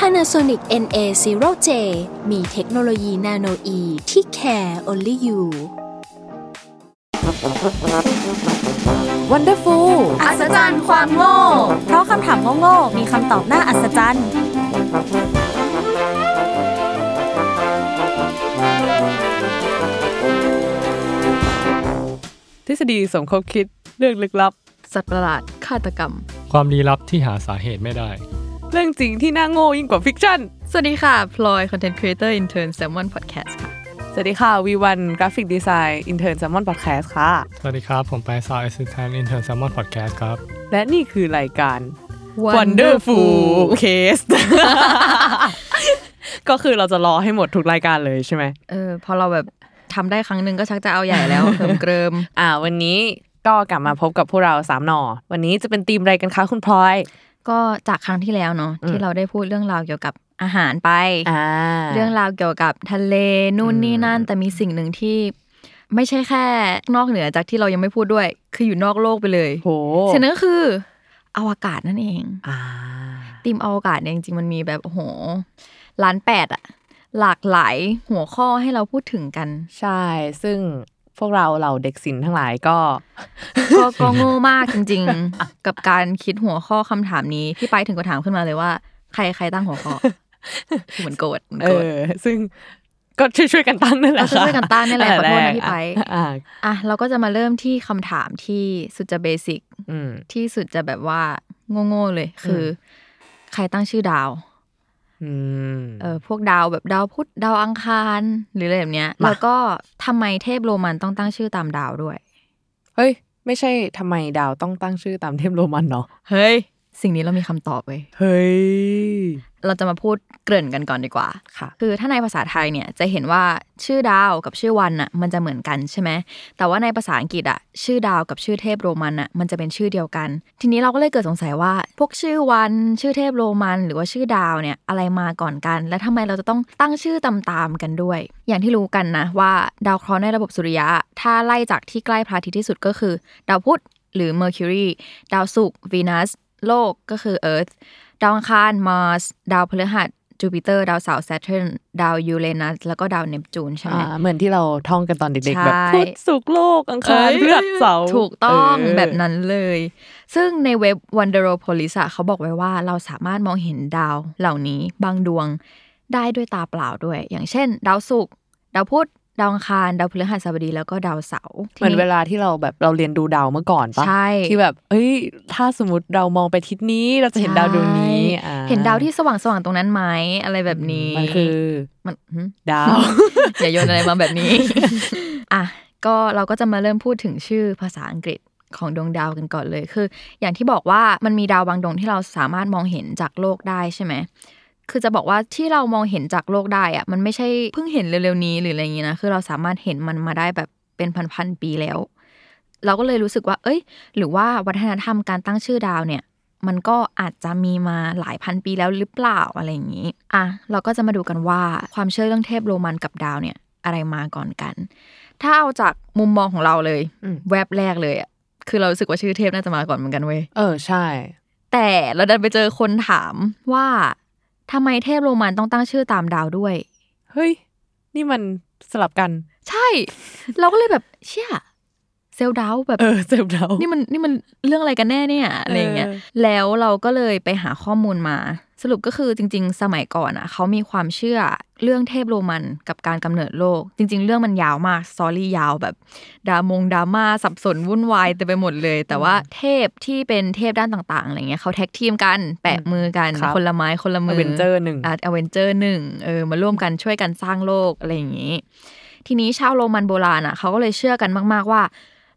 Panasonic NA0J มีเทคโนโลยีนาโนอีที่ care only you Wonderful อัศจรรย์ความโง่ เพราะคำถามโง่ๆมีคำตอบน่าอัศจรรย์ ทฤษฎีสมคบคิด เรื่องลึกลับ สัตว์ประหลาด ฆาตกรรม ความลี้ลับที่หาสาเหตุไม่ได้ เรื่องจริงที่น่างงยิ่งกว่า fiction สวัสดีค่ะ พลอย Content Creator Intern Salmon Podcast ค่ะ สวัสดีค่ะวีวัน Graphic Design Intern Salmon Podcastสต์ค่ะ สวัสดีครับ ผมไปซาว Assistant Intern Salmon Podcast ครับ และนี่คือรายการ Wonderful Case ก็คือเราจะรอให้หมดทุกรายการเลยใช่ไหมเออพอเราแบบทำได้ครั้งหนึ่งก็ชักจะเอาใหญ่แล้วเหิมเกริมอ่า วันนี้ก็กลับมาพบกับพวกเราสามหน่อ วันนี้จะเป็นธีมอะไรกันคะคุณพลอย ก็จากครั้งที่แล้วเนาะอืมที่เราได้พูดเรื่องราวเกี่ยวกับอาหารไปอ่าเรื่องราวเกี่ยวกับทะเลนู่นนี่นั่น แต่มีสิ่งหนึ่งที่ไม่ใช่แค่นอกเหนือจากที่เรายังไม่พูดด้วย คืออยู่นอกโลกไปเลยโหสิ่งนั้นก็คืออวกาศนั่นเองอ่าทีมอวกาศเนี่ยจริงๆมันมีแบบโอ้โหล้านแปดอะหลากหลายหัวข้อให้เราพูดถึงกัน ใช่ ซึ่ง พวกเราเหล่าเด็กศิลป์ทั้งหลายก็ก็ก็โง่มากจริง ๆ กับการคิดหัวข้อคำถามนี้พี่ไปถึงก็ถามขึ้นมาเลยว่า ใครใครตั้งหัวข้อเหมือนโกรธเหมือนเอโกรธอซึ่งก็ช่วยๆกันตั้งนั่นแหละเราช่วยๆกันตั้งนี่แหละขอโทษนะพี่ไปอ่าอะเราก็จะมาเริ่มที่คำถามที่สุดจะเบสิกอืมที่สุดจะแบบว่าโง่ๆเลยคืออใครตั้งชื่อดาวอืม เออพวกดาวแบบดาวพุธดาวอังคาร หรืออะไรแบบเนี้ยมาแล้วก็ทำไมเทพโรมันต้องตั้งชื่อตามดาวด้วย เฮ้ย ไม่ใช่ทำไมดาวต้องตั้งชื่อตามเทพโรมันเนาะเฮ้ย สิ่งนี้เรามีคำตอบเว้ยเฮ้ยเราจะมาพูดเกริ่นกันก่อนดีกว่าค่ะ คือถ้าในภาษาไทยเนี่ยจะเห็นว่าชื่อดาวกับชื่อวันน่ะมันจะเหมือนกันใช่ไหมแต่ว่าในภาษาอังกฤษอะชื่อดาวกับชื่อเทพโรมันอะมันจะเป็นชื่อเดียวกัน ทีนี้เราก็เลยเกิดสงสัยว่า พวกชื่อวันชื่อเทพโรมันหรือว่าชื่อดาวเนี่ยอะไรมาก่อนกัน และทำไมเราจะต้องตั้งชื่อตามๆกันด้วย อย่างที่รู้กันนะว่าดาวเคราะห์ในระบบสุริยะ ถ้าไล่จากที่ใกล้พระอาทิตย์ที่สุดก็คือ ดาวพุธหรือ Mercury ดาวศุกร์วีนัส โลกก็คือ Earth ดาวอังคาร Mars ดาวพฤหัสจูปิเตอร์ ดาวเสาร์ Saturn ดาวยูเรนัสแล้วก็ดาวเนปจูนใช่ไหมอ่าเหมือนที่เราท่องกันตอนเด็กๆ แบบใช่พุธสุกร์โลกอังคารพฤหัสเสาร์ถูกต้องเแบบนั้นเลย ซึ่งในเว็บ Wonderopolis อะเขาบอกไว้ว่าเราสามารถมองเห็นดาวเหล่านี้บางดวงได้ด้วยตาเปล่าด้วย อย่างเช่น ดาวศุกร์ดาวพุธ ดาวอังคารดาวพฤหัสบดีแล้วก็ดาวเสาร์เหมือนเวลาที่เราแบบเราเรียนดูดาวเมื่อก่อนปะใช่ที่แบบ เอ้ย ถ้าสมมติเรามองไปทิศนี้เราจะเห็นดาวดวงนี้ใช่อ่เห็นดาวที่สว่างสว่างๆตรงนั้นไหมอะไรแบบนี้มันคือมันหึดาวอย่าโยนอะไรมาแบบนี้อะก็เราก็จะมาเริ่มพูดถึงชื่อภาษาอังกฤษของดวงดาวกันก่อนเลยคือ อย่างที่บอกว่ามันมีดาวบางดวงที่เราสามารถมองเห็นจากโลกได้ใช่ไหม คือจะบอกว่าที่เรามองเห็นจากโลกได้อะมันไม่ใช่เพิ่งเห็นเร็วๆนี้หรืออะไรอย่างงี้นะคือเราสามารถเห็นมันมาได้แบบเป็นพันๆปีแล้ว เราก็เลยรู้สึกว่า เอ้ย หรือว่าวัฒนธรรมการตั้งชื่อดาวเนี่ย มันก็อาจจะมีมาหลายพันปีแล้วหรือเปล่าอะไรอย่างนี้อะเราก็จะมาดูกันว่าความเชื่อเรื่องเทพโรมันกับดาวเนี่ยอะไรมาก่อนกัน ถ้าเอาจากมุมมองของเราเลยอืมแวบแรกเลยอะคือเรารู้สึกว่าชื่อเทพน่าจะมาก่อนเหมือนกันเว้ยเออใช่ แต่เราดันไปเจอคนถามว่า ทำไมเทพโรมันต้องตั้งชื่อตามดาวด้วย เฮ้ย นี่มันสลับกัน ใช่ เราก็เลยแบบเชี่ยเซลล์ดาวแบบเออเซลล์ดาวนี่มันนี่มันเรื่องอะไรกันแน่เนี่ยอะไรอย่างเงี้ยเออแล้วเราก็เลยไปหาข้อมูลมา สรุปก็คือจริง ๆ สมัยก่อนอะเขามีความเชื่อเรื่องเทพโรมันกับการกำเนิดโลก จริง ๆ เรื่องมันยาวมาก story ยาวแบบดรามงดราม่าสับสนวุ่นวายเต็มไปหมดเลย แต่ว่าเทพที่เป็นเทพด้านต่างๆอะไรเงี้ยเขา tag team กันแปะมือกันครับคนละไม้คนละมือ Avenger หนึ่งอะ Avenger หนึ่งเออมาร่วมกันช่วยกันสร้างโลกอะไรอย่างงี้ ทีนี้ชาวโรมันโบราณอะเขาก็เลยเชื่อกันมาก ๆว่า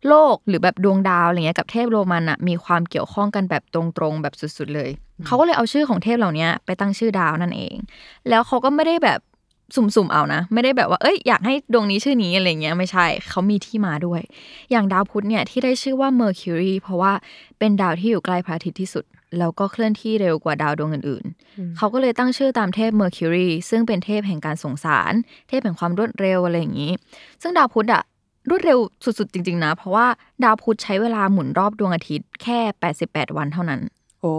โลกหรือแบบดวงดาวอะไรเงี้ยกับเทพโรมันอะมีความเกี่ยวข้องกันแบบตรงๆแบบสุดๆเลย เขาก็เลยเอาชื่อของเทพเหล่านี้ไปตั้งชื่อดาวนั่นเอง แล้วเขาก็ไม่ได้แบบสุ่มๆเอานะ ไม่ได้แบบว่าเอ้ยอยากให้ดวงนี้ชื่อนี้อะไรเงี้ยไม่ใช่เขามีที่มาด้วย อย่างดาวพุธเนี่ยที่ได้ชื่อว่า Mercury เพราะว่าเป็นดาวที่อยู่ใกล้พระอาทิตย์ที่สุด แล้วก็เคลื่อนที่เร็วกว่าดาวดวงอื่นๆ เขาก็เลยตั้งชื่อตามเทพ Mercury ซึ่งเป็นเทพแห่งการส่งสาร เทพแห่งความรวดเร็วอะไรอย่างนี้ ซึ่งดาวพุธอะ รวดเร็วสุดๆ จริง ๆ นะ เพราะว่าดาวพุธใช้เวลาหมุนรอบดวงอาทิตย์แค่ 88 วันเท่านั้น โอ้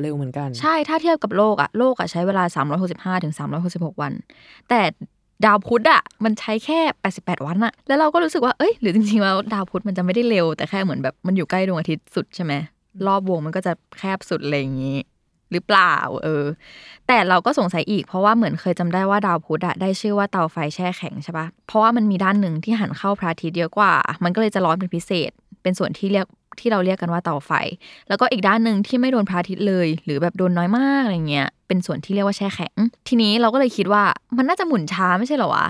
เร็วเหมือนกัน ใช่ถ้าเทียบกับโลกอะโลกอะใช้เวลา 365ถึง366 วัน แต่ดาวพุธอะมันใช้แค่ 88 วันอะแล้วเราก็รู้สึกว่าเอ้ยหรือจริงๆแล้วดาวพุธมันจะไม่ได้เร็วแต่แค่เหมือนแบบมันอยู่ใกล้ดวงอาทิตย์สุดใช่ไหมรอบวงมันก็จะแคบสุดอะไรอย่างนี้ หรือเปล่า เออ แต่เราก็สงสัยอีก เพราะว่าเหมือนเคยจำได้ว่าดาวพุธอะได้ชื่อว่าเตาไฟแช่แข็งใช่ปะเพราะว่ามันมีด้านหนึ่งที่หันเข้าพระอาทิตย์เยอะกว่า มันก็เลยจะร้อนเป็นพิเศษ เป็นส่วนที่เรียกที่เราเรียกกันว่าเตาไฟ แล้วก็อีกด้านหนึ่งที่ไม่โดนพระอาทิตย์เลย หรือแบบโดนน้อยมากอะไรเงี้ย เป็นส่วนที่เรียกว่าแช่แข็ง ทีนี้เราก็เลยคิดว่ามันน่าจะหมุนช้าไม่ใช่เหรอวะ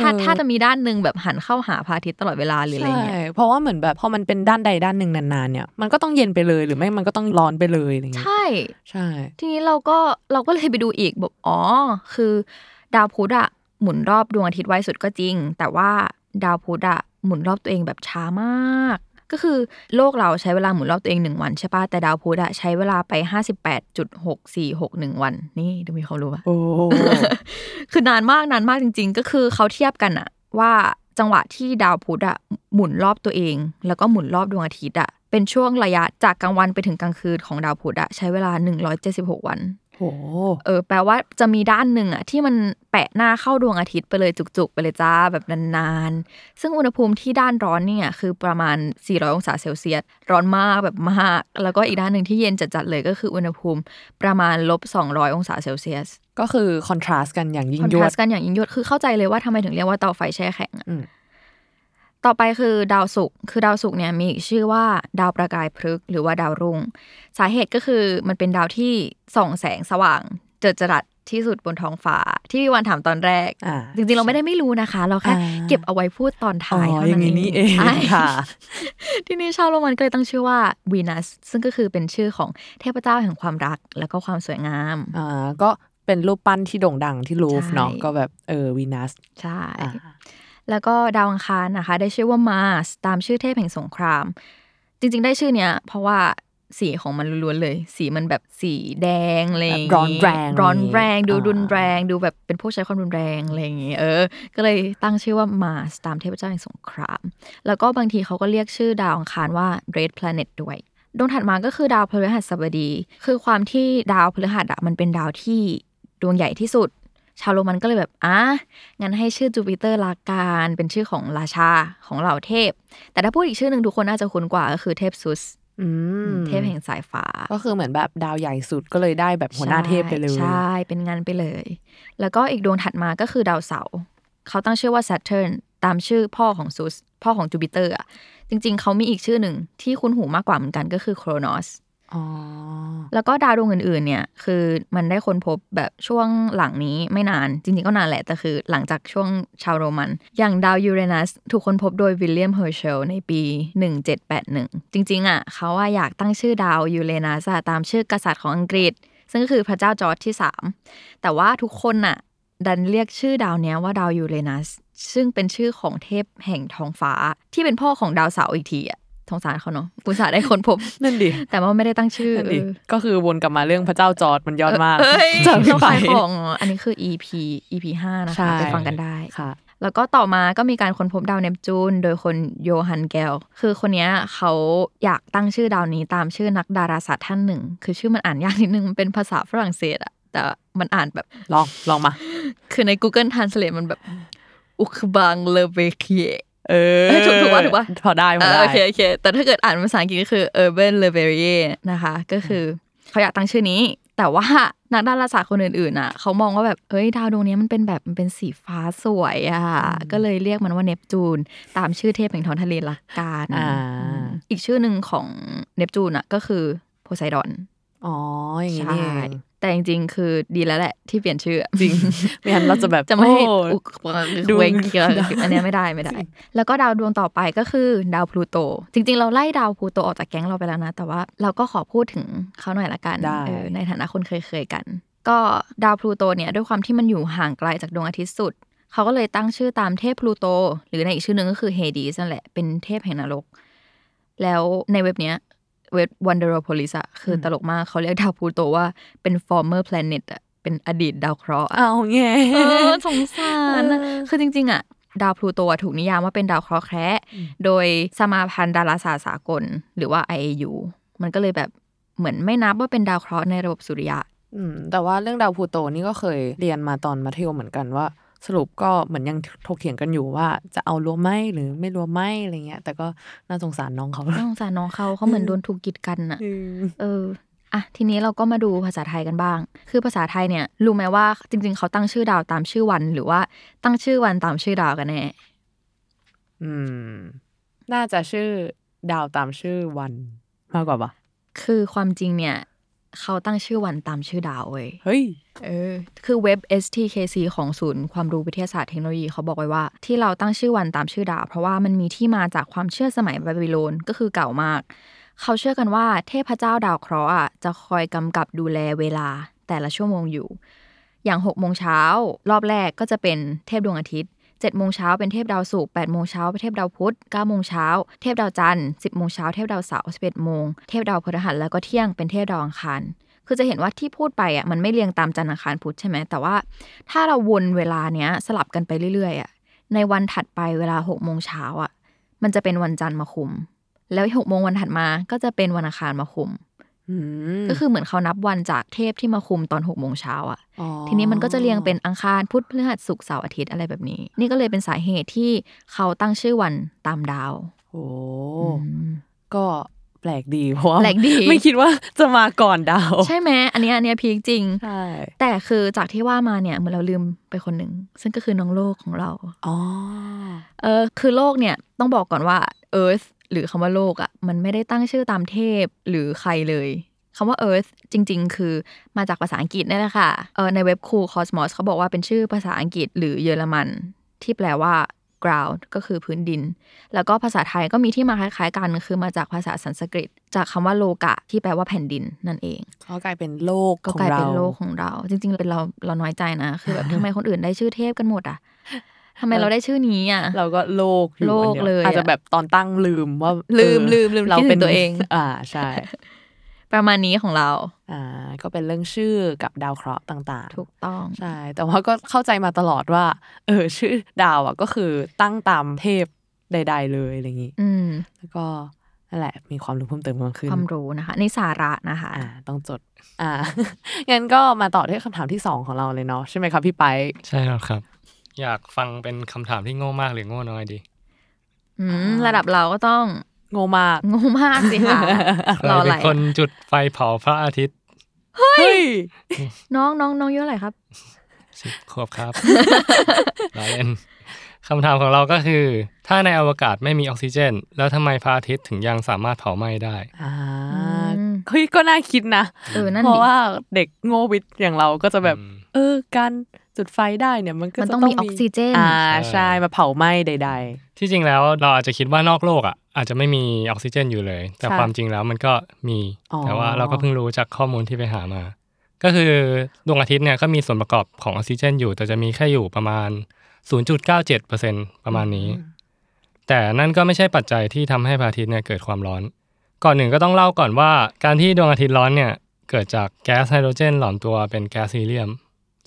ถ้าเออถ้าจะมีด้านหนึ่งแบบหันเข้าหาพระอาทิตย์ตลอดเวลาหรืออะไรใช่เงี้ยเพราะว่าเหมือนแบบพอมันเป็นด้านใดด้านหนึ่งนานๆเนี่ยมันก็ต้องเย็นไปเลยหรือไม่มันก็ต้องร้อนไปเลยอะไรเงี้ยใช่ใช่ ทีนี้เราก็เราก็เลยไปดูอีกแบบอ๋อคือ ดาวพุธอะหมุนรอบดวงอาทิตย์ไวสุดก็จริง แต่ว่าดาวพุธอะหมุนรอบตัวเองแบบช้ามาก ก็คือโลกเราใช้เวลาหมุนรอบตัวเองหนึ่งวันใช่ปะแต่ดาวพุธอะใช้เวลาไปห้าสิบแปดจุดหกสี่หกหนึ่งวัน นี่ดูมีความรู้ปะโอ้คือนานมากนานมากจริง ๆ ก็คือเขาเทียบกันอะว่าจังหวะที่ดาวพุธอะหมุนรอบตัวเอง แล้วก็หมุนรอบดวงอาทิตย์อะเป็นช่วงระยะจากกลางวันไปถึงกลางคืนของดาวพุธอะใช้เวลา 176 วันโห เออแปลว่าจะมีด้านหนึ่งอะที่มันแปะหน้าเข้าดวงอาทิตย์ไปเลยจุกๆ ไปเลยจ้าแบบนานๆ ซึ่งอุณหภูมิที่ด้านร้อนเนี่ยคือประมาณ 400 องศาเซลเซียส ร้อนมากแบบมาก แล้วก็อีกด้านหนึ่งที่เย็นจัดๆเลยก็คืออุณหภูมิประมาณลบ 200 องศาเซลเซียส ก็คือคอนทราสต์กันอย่างยิ่คงอนยทวราดสต์กันอย่างยิ่งยวด คือเข้าใจเลยว่าทำไมถึงเรียกว่าเตาไฟแช่แข็งอะอืมต่อไปคือดาวศุกร์คือดาวศุกร์เนี่ยมีอีกชื่อว่าดาวประกายพฤกษ์หรือว่าดาวรุ่ง สาเหตุก็คือมันเป็นดาวที่ส่องแสงสว่าง เจิดจรัสที่สุดบนท้องฟ้า ที่พี่วันถามตอนแรกอ่าจริงๆ เราไม่ได้ไม่รู้นะคะ เราแค่อ่าเก็บเอาไว้พูดตอนอ๋อท้ายเท่าอย่านั้งนนี้เอนี่งเองใช่ค่ะ ทีนี้ชาวโรมันก็เลยตั้งชื่อว่าวีนัสซึ่งก็คือเป็นชื่อของเทพเจ้าแห่งความรักแล้วก็ความสวยงามอ่าก็เป็นรูปปั้นที่โด่งดังที่ลูฟใช่เนาะก็แบบเออวีนัสใช่อ่าแล้วก็ดาวอังคารนะคะ ได้ชื่อว่ามาสตามชื่อเทพแห่งสงคราม จริง ๆ ได้ชื่อเนี้ยเพราะว่า สีของมันล้วนๆเลย สีมันแบบสีแดงอะไรอย่างงี้ร้อนแรงร้อนแรงดูอ่ารุนแรงดูแบบเป็นผู้ใช้ความรุนแรงอะไรอย่างงี้เออ ก็เลยตั้งชื่อว่ามาสตามเทพเจ้าแห่งสงคราม แล้วก็บางทีเขาก็เรียกชื่อดาวอังคารว่า red planet ด้วยดวงถัดมาก็คือดาวพฤหัสบดี คือความที่ดาวพฤหัสอะมันเป็นดาวที่ดวงใหญ่ที่สุด ชาวโรมันก็เลยแบบอะงั้นให้ชื่อจูปิเตอร์ลาการเป็นชื่อของราชาของเหล่าเทพ แต่ถ้าพูดอีกชื่อหนึ่งทุกคนน่าจะคุ้นกว่าก็คือเทพซุสอืม เทพแห่งสายฟ้า ก็คือเหมือนแบบดาวใหญ่สุดก็เลยได้แบบหัวหน้าเทพไปเลย ใช่ เป็นงานไปเลย แล้วก็อีกดวงถัดมาก็คือดาวเสาร์เขาตั้งชื่อว่า Saturn ตามชื่อพ่อของซุสพ่อของจูปิเตอร์อะจริง ๆ เขามีอีกชื่อหนึ่งที่คุ้นหูมากกว่าเหมือนกันก็คือโครนอสอ๋อ แล้วก็ดาวดวงอื่นๆ เนี่ย คือมันได้ค้นพบแบบช่วงหลังนี้ไม่นาน จริงๆ ก็นานแหละ แต่คือหลังจากช่วงชาวโรมัน อย่างดาวยูเรนัสถูกค้นพบโดยวิลเลียมเฮอร์เชลในปี 1781 จริง ๆ อะ เขาว่าอยากตั้งชื่อดาวยูเรนัสอะตามชื่อกษัตริย์ของอังกฤษ ซึ่งก็คือพระเจ้าจอร์จที่ 3 แต่ว่าทุกคนน่ะ ดันเรียกชื่อดาวเนี้ยว่าดาวยูเรนัสซึ่งเป็นชื่อของเทพแห่งท้องฟ้าที่เป็นพ่อของดาวเสาร์อีกทีอะ สงสารเขาเนาะอุตส่าห์ได้ค้นพบนั่นดิแต่ว่าไม่ได้ตั้งชื่อนั่นดิเออก็คือวนกลับมาเรื่องพระเจ้าจอร์จมันยอดมากเอ้ยจำไม่เราไปขายของอ๋ออันนี้คือ EP EP ห้านะใช่คะไปฟังกันได้ค่ะ แล้วก็ต่อมาก็มีการค้นพบดาวเนปจูน โดยคนโยฮันแกลคือคนเนี้ยเขาอยากตั้งชื่อดาวนี้ตามชื่อนักดาราศาสตร์ท่านหนึ่ง คือชื่อมันอ่านยากนิดนึงมันเป็นภาษาฝรั่งเศสอะแต่มันอ่านแบบลองลองมา คือใน Google Translate มันแบบอุคบังเลเวเคีย เออเอ้ยถูกถูกปะถูกปะพอได้พอได้โอเคโอเคแต่ถ้าเกิดอ่านภาษาอังกฤษก็คือ Urban l e v e r i e r นะคะ ก็คือเขาอยากตั้งชื่อนี้ แต่ว่านักดาราศาสตร์คนอื่นๆอะเขามองว่าแบบเฮ้ยดาวดวงนี้มันเป็นแบบมันเป็นสีฟ้าสวยอะก็เลยเรียกมันว่าเนปจูน ตามชื่อเทพแห่งท้องทะเลละกันอ่าอีกชื่อหนึ่งของเนปจูนอะก็คือโพไซดอนอ๋ออย่างงี้นี่เอง แต่จริงๆ คือดีแล้วแหละ ที่เปลี่ยนชื่อจริงไม่งั้นเราจะแบบจะไม่ให้โอ้อุกดูเวงเกียอันเนี้ยไม่ได้ไม่ได้ แล้วก็ดาวดวงต่อไปก็คือดาวพลูโต จริง ๆ เราไล่ดาวพลูโตออกจากแก๊งเราไปแล้วนะ แต่ว่าเราก็ขอพูดถึงเขาหน่อยละกันได้เออในฐานะคนเคยเคยๆกัน ก็ดาวพลูโตเนี่ยด้วยความที่มันอยู่ห่างไกลจากดวงอาทิตย์สุดเขาก็เลยตั้งชื่อตามเทพพลูโต หรือในอีกชื่อหนึ่งก็คือเฮดีสนั่นแหละเป็นเทพแห่งนรกแล้วในเว็บเนี้ย เว็บ Wonderopolis อะคือตลกมากเขาเรียกดาวพลูโตว่าเป็น former planet อะเป็นอดีตดาวเคราะห์อะเอาแง่เออสงสารอะเออคือจริง ๆอะดาวพลูโตอะถูกนิยามว่าเป็นดาวเคราะห์แคระโดยสมาพันธ์ดาราศาสตร์สากล หรือว่า IAU มันก็เลยแบบเหมือนไม่นับว่าเป็นดาวเคราะห์ในระบบสุริยะอืมแต่ว่าเรื่องดาวพลูโตนี่ก็เคยเรียนมาตอนมัธยมเหมือนกันว่า สรุปก็เหมือนยังถกเถียงกันอยู่ว่าจะเอารวมไหมหรือไม่รวมไหมอะไรเงี้ย แต่ก็น่าสงสารน้องเขาน่าสงสารน้องเขาเขาเหมือนโดนถูกกีดกันอะอืมเอออะทีนี้เราก็มาดูภาษาไทยกันบ้าง คือภาษาไทยเนี่ย รู้ไหมว่าจริง ๆ เขาตั้งชื่อดาวตามชื่อวัน หรือว่าตั้งชื่อวันตามชื่อดาวกันแน่อืม น่าจะชื่อดาวตามชื่อวันมากกว่าปะคือความจริงเนี่ย เขาตั้งชื่อวันตามชื่อดาวเว้ย เฮ้ย เออ คือเว็บ STKC ของศูนย์ความรู้วิทยาศาสตร์เทคโนโลยีเขาบอกไว้ว่า ที่เราตั้งชื่อวันตามชื่อดาว เพราะว่ามันมีที่มาจากความเชื่อสมัยบาบิโลนก็คือเก่ามาก เขาเชื่อกันว่าเทพเจ้าดาวเคราะห์อะจะคอยกำกับดูแลเวลาแต่ละชั่วโมงอยู่ อย่าง6โมงเช้ารอบแรกก็จะเป็นเทพดวงอาทิตย์ 7โมงเช้าเป็นเทพดาวศุกร์8โมงเช้าเป็นเทพดาวพุธ9โมงเช้าเทพดาวจันทร์10โมงเช้าเทพดาวเสาร์11โมงเทพดาวพฤหัสแล้วก็เที่ยงเป็นเทพดาวอังคารคือจะเห็นว่าที่พูดไปอะมันไม่เรียงตามจันทร์อังคารพุธใช่ไหมแต่ว่า ถ้าเราวนเวลาเนี้ยสลับกันไปเรื่อยๆอะในวันถัดไปเวลา6โมงเช้าอะมันจะเป็นวันจันทร์มาคุม แล้ว6โมงวันถัดมาก็จะเป็นวันอังคารมาคุมอืม ก็คือเหมือนเขานับวันจากเทพที่มาคุมตอน6โมงเช้าอะอ๋อทีนี้มันก็จะเรียงเป็นอังคารพุธพฤหัสศุกร์เสาร์อาทิตย์อะไรแบบนี้ นี่ก็เลยเป็นสาเหตุที่เขาตั้งชื่อวันตามดาว โอ้อืมก็แปลกดีเพราะว่าแปลกดีไม่คิดว่าจะมาก่อนดาว ใช่ไหมอันเนี้ยอันเนี้ยพีคจริงใช่แต่คือจากที่ว่ามาเนี่ยเหมือนเราลืมไปคนหนึ่งซึ่งก็คือน้องโลกของเราอ๋อเออคือโลกเนี่ยต้องบอกก่อนว่า Earth หรือคำว่าโลกอะมันไม่ได้ตั้งชื่อตามเทพหรือใครเลยคำว่า Earth จริง ๆ คือมาจากภาษาอังกฤษนี่แหละค่ะเออในเว็บคูคอสมอสเขาบอกว่าเป็นชื่อภาษาอังกฤษหรือเยอรมัน ที่แปลว่า ground ก็คือพื้นดิน แล้วก็ภาษาไทยก็มีที่มาคล้ายๆ กันคือมาจากภาษาสันสกฤต จากคำว่าโลกะ ที่แปลว่าแผ่นดินนั่นเองก็กลายเป็นโลกก็ของกลายเราเป็นโลกของเรา จริง ๆ เป็นเราเราน้อยใจนะ คือแบบทำไมคนอื่นได้ชื่อเทพกันหมดอะ ทำไมเราได้ชื่อนี้อะ เราก็โลกอยู่โลกอันดีวเลยอะอาจจะแบบตอนตั้งลืมว่าลืลืมลืมลืมเราคิดถึงเป็นตัวเอง อ่าใช่ ประมาณนี้ของเรา อ่า ก็เป็นเรื่องชื่อกับดาวเคราะห์ต่าง ๆ ถูกต้องใช่แต่ว่าก็เข้าใจมาตลอดว่า เออ ชื่อดาวอะก็คือตั้งตามเทพใด ๆ เลยอะไรอย่างนี้อืม แล้วก็นั่นแหละมีความรู้เพิ่มเติมมากขึ้นความรู้นะคะนี่สาระนะคะ อ่า ต้องจด อ่างั้นก็มาต่อที่คำถามที่สองของเราเลยเนาะใช่ไหมครับพี่ไปใช่แล้วครับ อยากฟังเป็นคำถามที่โง่มากหรือโง่น้อยดี อืมระดับเราก็ต้องโง่มากโง่มากสิค่ะใครรออะเป็ไรนคนจุดไฟเผาพระอาทิตย์ เฮ้ย น้องน้องน้องอายุเท่าไหร่ครับสิบขวบครับล้อเล่นคำถามของเราก็คือ ถ้าในอวกาศไม่มีออกซิเจน แล้วทำไมพระอาทิตย์ถึงยังสามารถเผาไหม้ได้อ่าอืมเฮ้ยก็น่าคิดนะเออนั่นเพดิราะว่าเด็กโง่วิทย์อย่างเราก็จะแบบอืมเออการ จุดไฟได้เนี่ยมันก็มันจะต้องมีออกซิเจนอ่าใช่ใช่มาเผาไหม้ใดที่จริงแล้วเราอาจจะคิดว่านอกโลกอะอาจจะไม่มีออกซิเจนอยู่เลย แต่ค่ะความจริงแล้วมันก็มีอ๋อแต่ว่าเราก็เพิ่งรู้จากข้อมูลที่ไปหามา ก็คือดวงอาทิตย์เนี่ยก็มีส่วนประกอบของออกซิเจนอยู่ แต่จะมีแค่อยู่ประมาณ 0.97%ประมาณนี้ แต่นั่นก็ไม่ใช่ปัจจัยที่ทำให้พระอาทิตย์เนี่ยเกิดความร้อน ก่อนหนึ่งก็ต้องเล่าก่อนว่า การที่ดวงอาทิตย์ร้อนเนี่ยเกิดจากแก๊สไฮโดรเจนหลอมตัวเป็นแก๊สฮีเลียม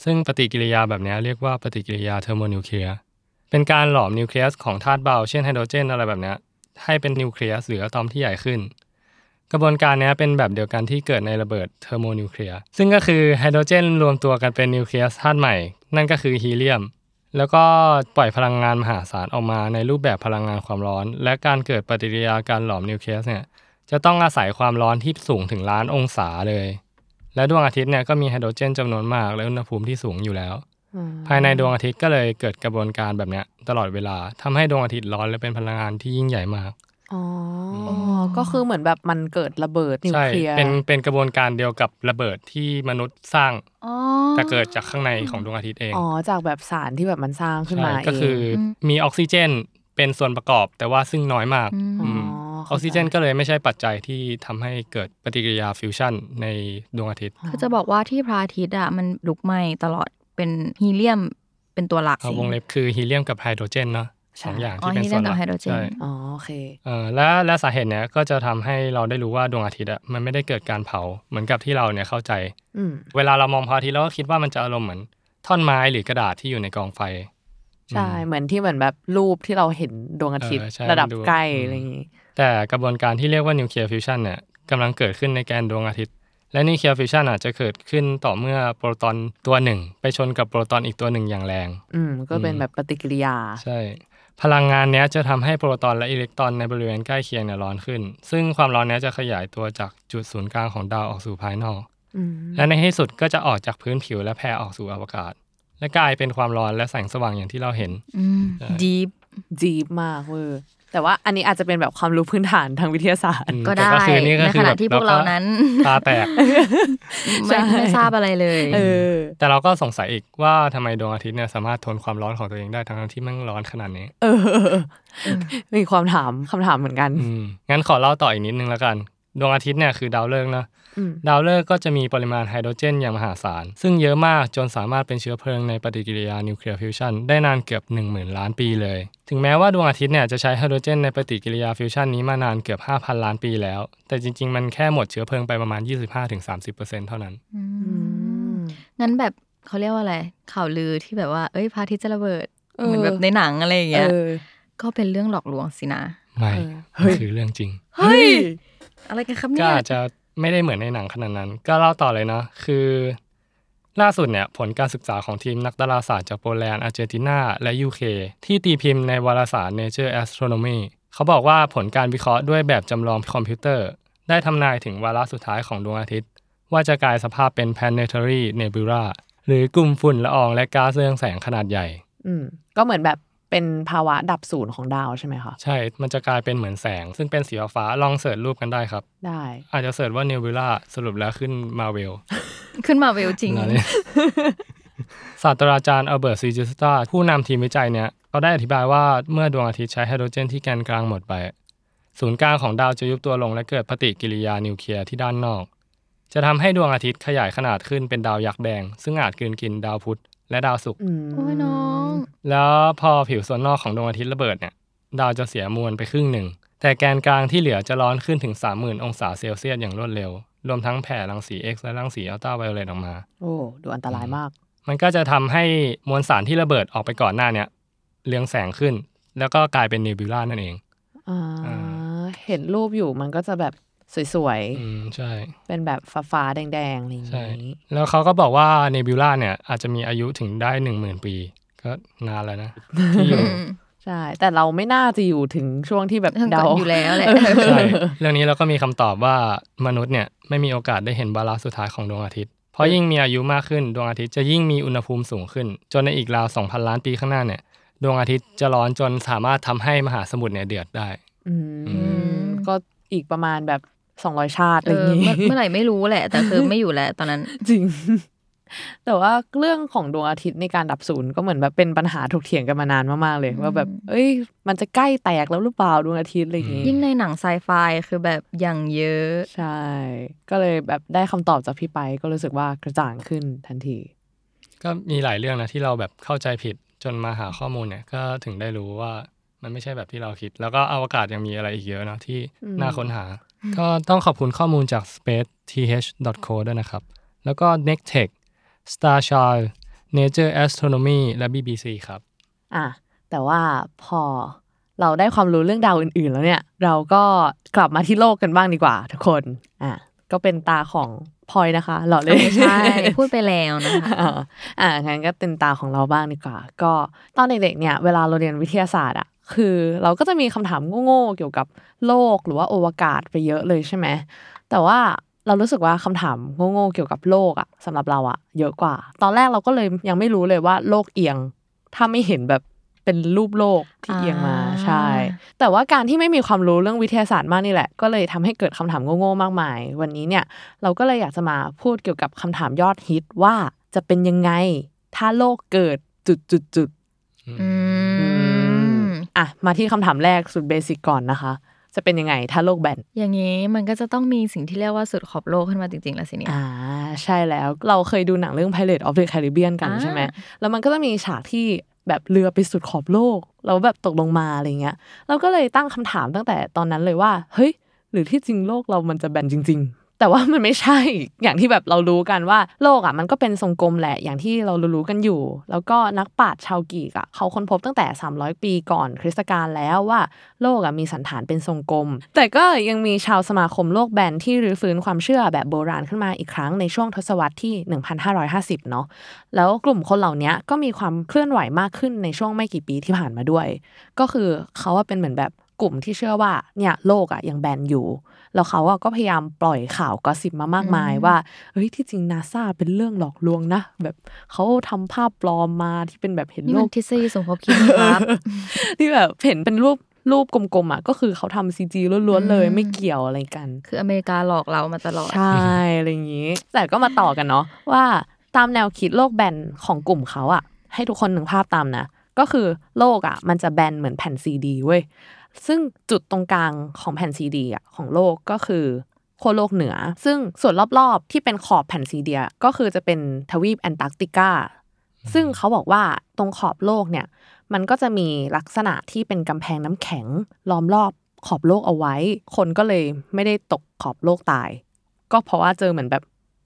ซึ่งปฏิกิริยาแบบนี้เรียกว่าปฏิกิริยาเทอร์โมนิวเคลียร์เป็นการหลอมนิวเคลียสของธาตุเบาเช่นไฮโดรเจนอะไรแบบนี้ให้เป็นนิวเคลียสหรืออะตอมที่ใหญ่ขึ้น กระบวนการนี้เป็นแบบเดียวกันที่เกิดในระเบิดเทอร์โมนิวเคลียร์ซึ่งก็คือไฮโดรเจนรวมตัวกันเป็นนิวเคลียสธาตุใหม่ นั่นก็คือฮีเลียม แล้วก็ปล่อยพลังงานมหาศาลออกมาในรูปแบบพลังงานความร้อน และการเกิดปฏิกิริยาการหลอมนิวเคลียสเนี่ยจะต้องอาศัยความร้อนที่สูงถึงล้านองศาเลย และดวงอาทิตย์เนี่ยก็มีไฮโดรเจนจำนวนมาก และอุณหภูมิที่สูงอยู่แล้วๆภายในดวงอาทิตย์ก็เลยเกิดกระบวนการแบบเนี้ยตลอดเวลาทำให้ดวงอาทิตย์ร้อนและเป็นพลังงานที่ยิ่งใหญ่มากอ๋ออก็คือเหมือนแบบมันเกิดระเบิดนิวใช่เคลียร์เป็นเป็นกระบวนการเดียวกับระเบิดที่มนุษย์สร้างอ๋อแต่เกิดจากข้างในของดวงอาทิตย์เองอ๋อจากแบบสารที่แบบมันสร้างขึ้นมาใช่เองก็คืออมีออกซิเจน เป็นส่วนประกอบ แต่ว่าซึ่งน้อยมากอืมอ๋ออืมออกซิเจนก็เลยไม่ใช่ปัจจัยที่ทำให้เกิดปฏิกิริยาฟิวชั่นในดวงอาทิตย์คือจะบอกว่าที่พระอาทิตย์อะมันลุกไหม้ตลอดเป็นฮีเลียมเป็นตัวหลักเอาสิวงเล็บคือฮีเลียมกับไฮโดรเจนเนาะสองอย่างอ๋อที่เป็นฮีเลีส่ยวมนหกับลักไฮโดรเจนใช่อ๋อโอเคเอ่อและและสาเหตุเนี้ยก็จะทำให้เราได้รู้ว่าดวงอาทิตย์อะมันไม่ได้เกิดการเผาเหมือนกับที่เราเนี่ยเข้าใจอืมเวลาเรามองพระอาทิตย์เราก็คิดว่ามันจะอารมณ์เหมือนท่อนไม้หรือกระดาษที่อยู่ในกองไฟ ใช่ เหมือนที่เหมือนแบบรูปที่เราเห็นดวงอาทิตย์เออใช่ระดับมันดูใกล้อืมอะไรอย่างงี้ แต่กระบวนการที่เรียกว่านิวเคลียร์ฟิวชันเนี่ยกำลังเกิดขึ้นในแกนดวงอาทิตย์ และนิวเคลียร์ฟิวชันอาจจะเกิดขึ้นต่อเมื่อโปรตอนตัวหนึ่ง ไปชนกับโปรตอนอีกตัวหนึ่งอย่างแรง อืมก็เป็นอืมแบบปฏิกิริยา ใช่ พลังงานเนี้ยจะทำให้โปรตอนและอิเล็กตรอนในบริเวณใกล้เคียงเนี่ยร้อนขึ้น ซึ่งความร้อนเนี้ยจะขยายตัวจากจุดศูนย์กลางของดาวออกสู่ภายนอกอืมและในที่สุดก็จะออกจากพื้นผิวและแผ่ออกสู่อวกาศ และกลายเป็นความร้อนและแสงสว่างอย่างที่เราเห็นใช่ deep deep มากเวอร์แต่ว่าอันนี้อาจจะเป็นแบบความรู้พื้นฐานทางวิทยาศาสตร์อืมก็แต่ได้คือนี่ก็ในคืขณะแบบที่พวกเรานั้นตาแตกไม่ไม่ทราบอะไรเลยเออแต่เราก็สงสัยอีกว่าทำไมดวงอาทิตย์เนี่ยสามารถทนความร้อนของตัวเองได้ทั้งๆที่มันร้อนขนาดนี้ เออ มีความถามคำถามเหมือนกันอืมงั้นขอเล่าต่ออีกนิดนึงแล้วกัน ดวงอาทิตย์เนี่ยคือดาวฤกษ์เนอะอืมดาวฤกษ์ก็จะมีปริมาณไฮโดรเจนอย่างมหาศาล ซึ่งเยอะมากจนสามารถเป็นเชื้อเพลิงในปฏิกิริยานิวเคลียร์ฟิวชันได้นานเกือบ 10,000 ล้านปีเลย ถึงแม้ว่าดวงอาทิตย์เนี่ยจะใช้ไฮโดรเจนในปฏิกิริยาฟิวชันนี้มานานเกือบ 5,000 ล้านปีแล้ว แต่จริง ๆ มันแค่หมดเชื้อเพลิงไปประมาณ 25-30%เท่านั้นอือืมมงั้นแบบเขาเรียกว่าอะไรข่าวลือที่แบบว่าเอ้ยพระอาทิตย์จะระเบิดเออเหมือนแบบในหนังอะไรอย่างเงี้ยเออก็เป็นเรื่องหลอกลวงสินะไม่เออเฮ้มันยคือเรื่องจริงเฮ้ย อะไรกันครับก็เนี่ยอาจจะไม่ได้เหมือนในหนังขนาดนั้น ก็เล่าต่อเลยนะคือล่าสุดเนี่ยผลการศึกษาของทีมนักดาราศาสตร์จากโปแลนด์อาร์เจนตินาและ UK ที่ตีพิมพ์ในวารสาร Nature Astronomy เขาบอกว่าผลการวิเคราะห์ด้วยแบบจำลองคอมพิวเตอร์ ได้ทำนายถึงวาระสุดท้ายของดวงอาทิตย์ ว่าจะกลายสภาพเป็น planetary nebula หรือกลุ่มฝุ่นละอองและก๊าซเรืองแสงขนาดใหญ่ อืมก็เหมือนแบบ เป็นภาวะดับศูนย์ของดาวใช่ไหมคะ ใช่ มันจะกลายเป็นเหมือนแสง ซึ่งเป็นสีฟ้าๆลอง search รูปกันได้ครับ ได้ อาจจะ search ว่า nebula สรุปแล้วขึ้น Marvel ขึ้นมาเวลจริงนั่นเองศาสตราจารย์อัลเบิร์ตซีจิลสตราผู้นำทีมวิจัยเนี่ยเขาได้อธิบายว่าเมื่อดวงอาทิตย์ใช้ไฮโดรเจนที่แกนกลางหมดไป ศูนย์กลางของดาวจะยุบตัวลงและเกิดปฏิกิริยานิวเคลียร์ที่ด้านนอก จะทำให้ดวงอาทิตย์ขยายขนาดขึ้นเป็นดาวยักษ์แดง ซึ่งอาจกลืนกินดาวพุธ และดาวศุกร์อืมโอ้ยน้อง แล้วพอผิวส่วนนอกของดวงอาทิตย์ระเบิดเนี่ย ดาวจะเสียมวลไปครึ่งหนึ่ง แต่แกนกลางที่เหลือจะร้อนขึ้นถึง 30,000 องศาเซลเซียสอย่างรวดเร็ว รวมทั้งแผ่รังสี X และรังสีอัลตราไวโอเลตออกมา โอ้ดูอันตรายมาก มันก็จะทำให้มวลสารที่ระเบิดออกไปก่อนหน้าเนี่ยเรืองแสงขึ้น แล้วก็กลายเป็นเนบิวลานั่นเองอ่าอ่าเห็นรูปอยู่มันก็จะแบบ สวยอืมใช่ๆเป็นแบบฟ้าๆ แดงๆอะไรอย่างใช่ นี้แล้วเขาก็บอกว่าเนบิวลาเนี่ยอาจจะมีอายุถึงได้หนึ่งหมื่นปี ก็นานแล้วนะ ที่อยู่ ใช่ แต่เราไม่น่าจะอยู่ถึงช่วงที่แบบทั้งเดาก่อนอยู่แล้วแหละ ใช่ เรื่องนี้เราก็มีคำตอบว่ามนุษย์เนี่ยไม่มีโอกาสได้เห็นวาระสุดท้ายของดวงอาทิตย์ เพราะยิ่งมีอายุมากขึ้นดวงอาทิตย์จะยิ่งมีอุณหภูมิสูงขึ้น จนในอีกราว 2,000 ล้านปีข้างหน้าเนี่ยดวงอาทิตย์จะร้อนจนสามารถทำให้มหาสมุทรเนี่ยเดือดได้ อืมอืมก็อีกประมาณแบบ สองร้อยชาติอะเอไรอย่าองนี้เมื่อเมื่อไหร่ไม่รู้แหละ แต่คือไม่อยู่แล้วตอนนั้นจริง แต่ว่าเรื่องของดวงอาทิตย์ในการดับศูนย์ก็เหมือนแบบเป็นปัญหาถกเถียงกันมานานมากๆเลย ว่าแบบ เอ้ย มันจะใกล้แตกแล้วหรือเปล่าดวงอาทิตย์อะไรอย่างงี้ยิ่งในหนังไซไฟคือแบบอย่างเยอะใช่ ก็เลยแบบได้คำตอบจากพี่ไปก็รู้สึกว่ากระจ่างขึ้นทันที ก็มีหลายเรื่องนะที่เราแบบเข้าใจผิดจนมาหาข้อมูลเนี่ยก็ถึงได้รู้ว่ามันไม่ใช่แบบที่เราคิด แล้วก็อวกาศยังมีอะไรอีกเยอะเนอะที่อืมน่าค้นหา ก็ต้องขอบคุณข้อมูลจาก spaceth.co ด้วยนะครับ แล้วก็ Nectech Starchild Nature Astronomy และ BBC ครับ อะ แต่ว่าพอเราได้ความรู้เรื่องดาวอื่น ๆ แล้วเนี่ย เราก็กลับมาที่โลกกันบ้างดีกว่าทุกคน อะ ก็เป็นตาของพลอยนะคะหล่อเลยไม่ใช่พูดไปแล้วนะคะอ่าอ่างั้นก็เป็นตาของเราบ้างดีกว่า ก็ตอนเด็กๆเนี่ย เวลาเราเรียนวิทยาศาสตร์อะ คือเราก็จะมีคำถามโง่ๆเกี่ยวกับโลกหรือว่าอวกาศไปเยอะเลยใช่ไหมแต่ว่าเรารู้สึกว่าคำถามโง่ๆเกี่ยวกับโลกอะสำหรับเราอะเยอะกว่า ตอนแรกเราก็เลยยังไม่รู้เลยว่าโลกเอียง ถ้าไม่เห็นแบบเป็นรูปโลกที่เอียงมาอ่าใช่ แต่ว่าการที่ไม่มีความรู้เรื่องวิทยาศาสตร์มากนี่แหละ ก็เลยทำให้เกิดคำถามโง่ๆมากมาย วันนี้เนี่ยเราก็เลยอยากจะมาพูดเกี่ยวกับคำถามยอดฮิตว่าจะเป็นยังไง ถ้าโลกเกิดจุดจุดจุดอืม อะมาที่คำถามแรกสุดเบสิกก่อนนะคะ จะเป็นยังไงถ้าโลกแบน อย่างนี้มันก็จะต้องมีสิ่งที่เรียกว่าสุดขอบโลกขึ้นมาจริงๆ แล้วสิเนี่ยอ่า ใช่แล้วเราเคยดูหนังเรื่อง Pirate of the Caribbean กันอ่าใช่ไหมแล้วมันก็จะมีฉากที่แบบเรือไปสุดขอบโลก แล้วแบบตกลงมาอะไรเงี้ยเราก็เลยตั้งคำถามตั้งแต่ตอนนั้นเลยว่า เฮ้ย หรือที่จริงโลกเรามันจะแบนจริง ๆ แต่ว่ามันไม่ใช่อย่างที่แบบเรารู้กันว่าโลกอะมันก็เป็นทรงกลมแหละอย่างที่เรารู้ๆกันอยู่ แล้วก็นักปราชญ์ชาวกรีกอะเขาค้นพบตั้งแต่ 300 ปีก่อนคริสตกาลแล้วว่าโลกอะมีสันฐานเป็นทรงกลม แต่ก็ยังมีชาวสมาคมโลกแบนที่รื้อฟื้นความเชื่อแบบโบราณขึ้นมาอีกครั้งในช่วงทศวรรษที่ 1550 เนาะแล้วกลุ่มคนเหล่านี้ก็มีความเคลื่อนไหวมากขึ้นในช่วงไม่กี่ปีที่ผ่านมาด้วย ก็คือเขาว่าเป็นเหมือนแบบ กลุ่มที่เชื่อว่าเนี่ยโลกอะยังแบนอยู่ แล้วเขาอะก็พยายามปล่อยข่าวกอสซิบมามากมายอืมว่าเฮ้ยที่จริงนาซาเป็นเรื่องหลอกลวงนะ แบบเขาทำภาพปลอมมาที่เป็นแบบเห็นนี่โลมันกทฤษฎีสมคบคิดนะครับที่แบบเห็นเป็นรูปรูปกลมๆอะก็คือเขาทำซีจีล้วนๆเลยอืมไม่เกี่ยวอะไรกัน คืออเมริกาหลอกเรามาตลอด ใช่อะไรอย่างนี้ แต่ก็มาต่อกันเนาะว่าตามแนวคิดโลกแบนของกลุ่มเขาอะให้ทุกคนหนึ่งภาพตามนะ ก็คือโลกอะมันจะแบนเหมือนแผ่นซีดีเว้ย ซึ่งจุดตรงกลางของแผ่นซีดีอะของโลกก็คือขั้วโลกเหนือ ซึ่งส่วนรอบๆที่เป็นขอบแผ่นซีดีอะก็คือจะเป็นทวีปแอนตาร์กติกาซึ่งเขาบอกว่าตรงขอบโลกเนี่ย มันก็จะมีลักษณะที่เป็นกำแพงน้ำแข็งล้อมรอบขอบโลกเอาไว้ คนก็เลยไม่ได้ตกขอบโลกตาย ก็เพราะว่าเจอเหมือนแบบ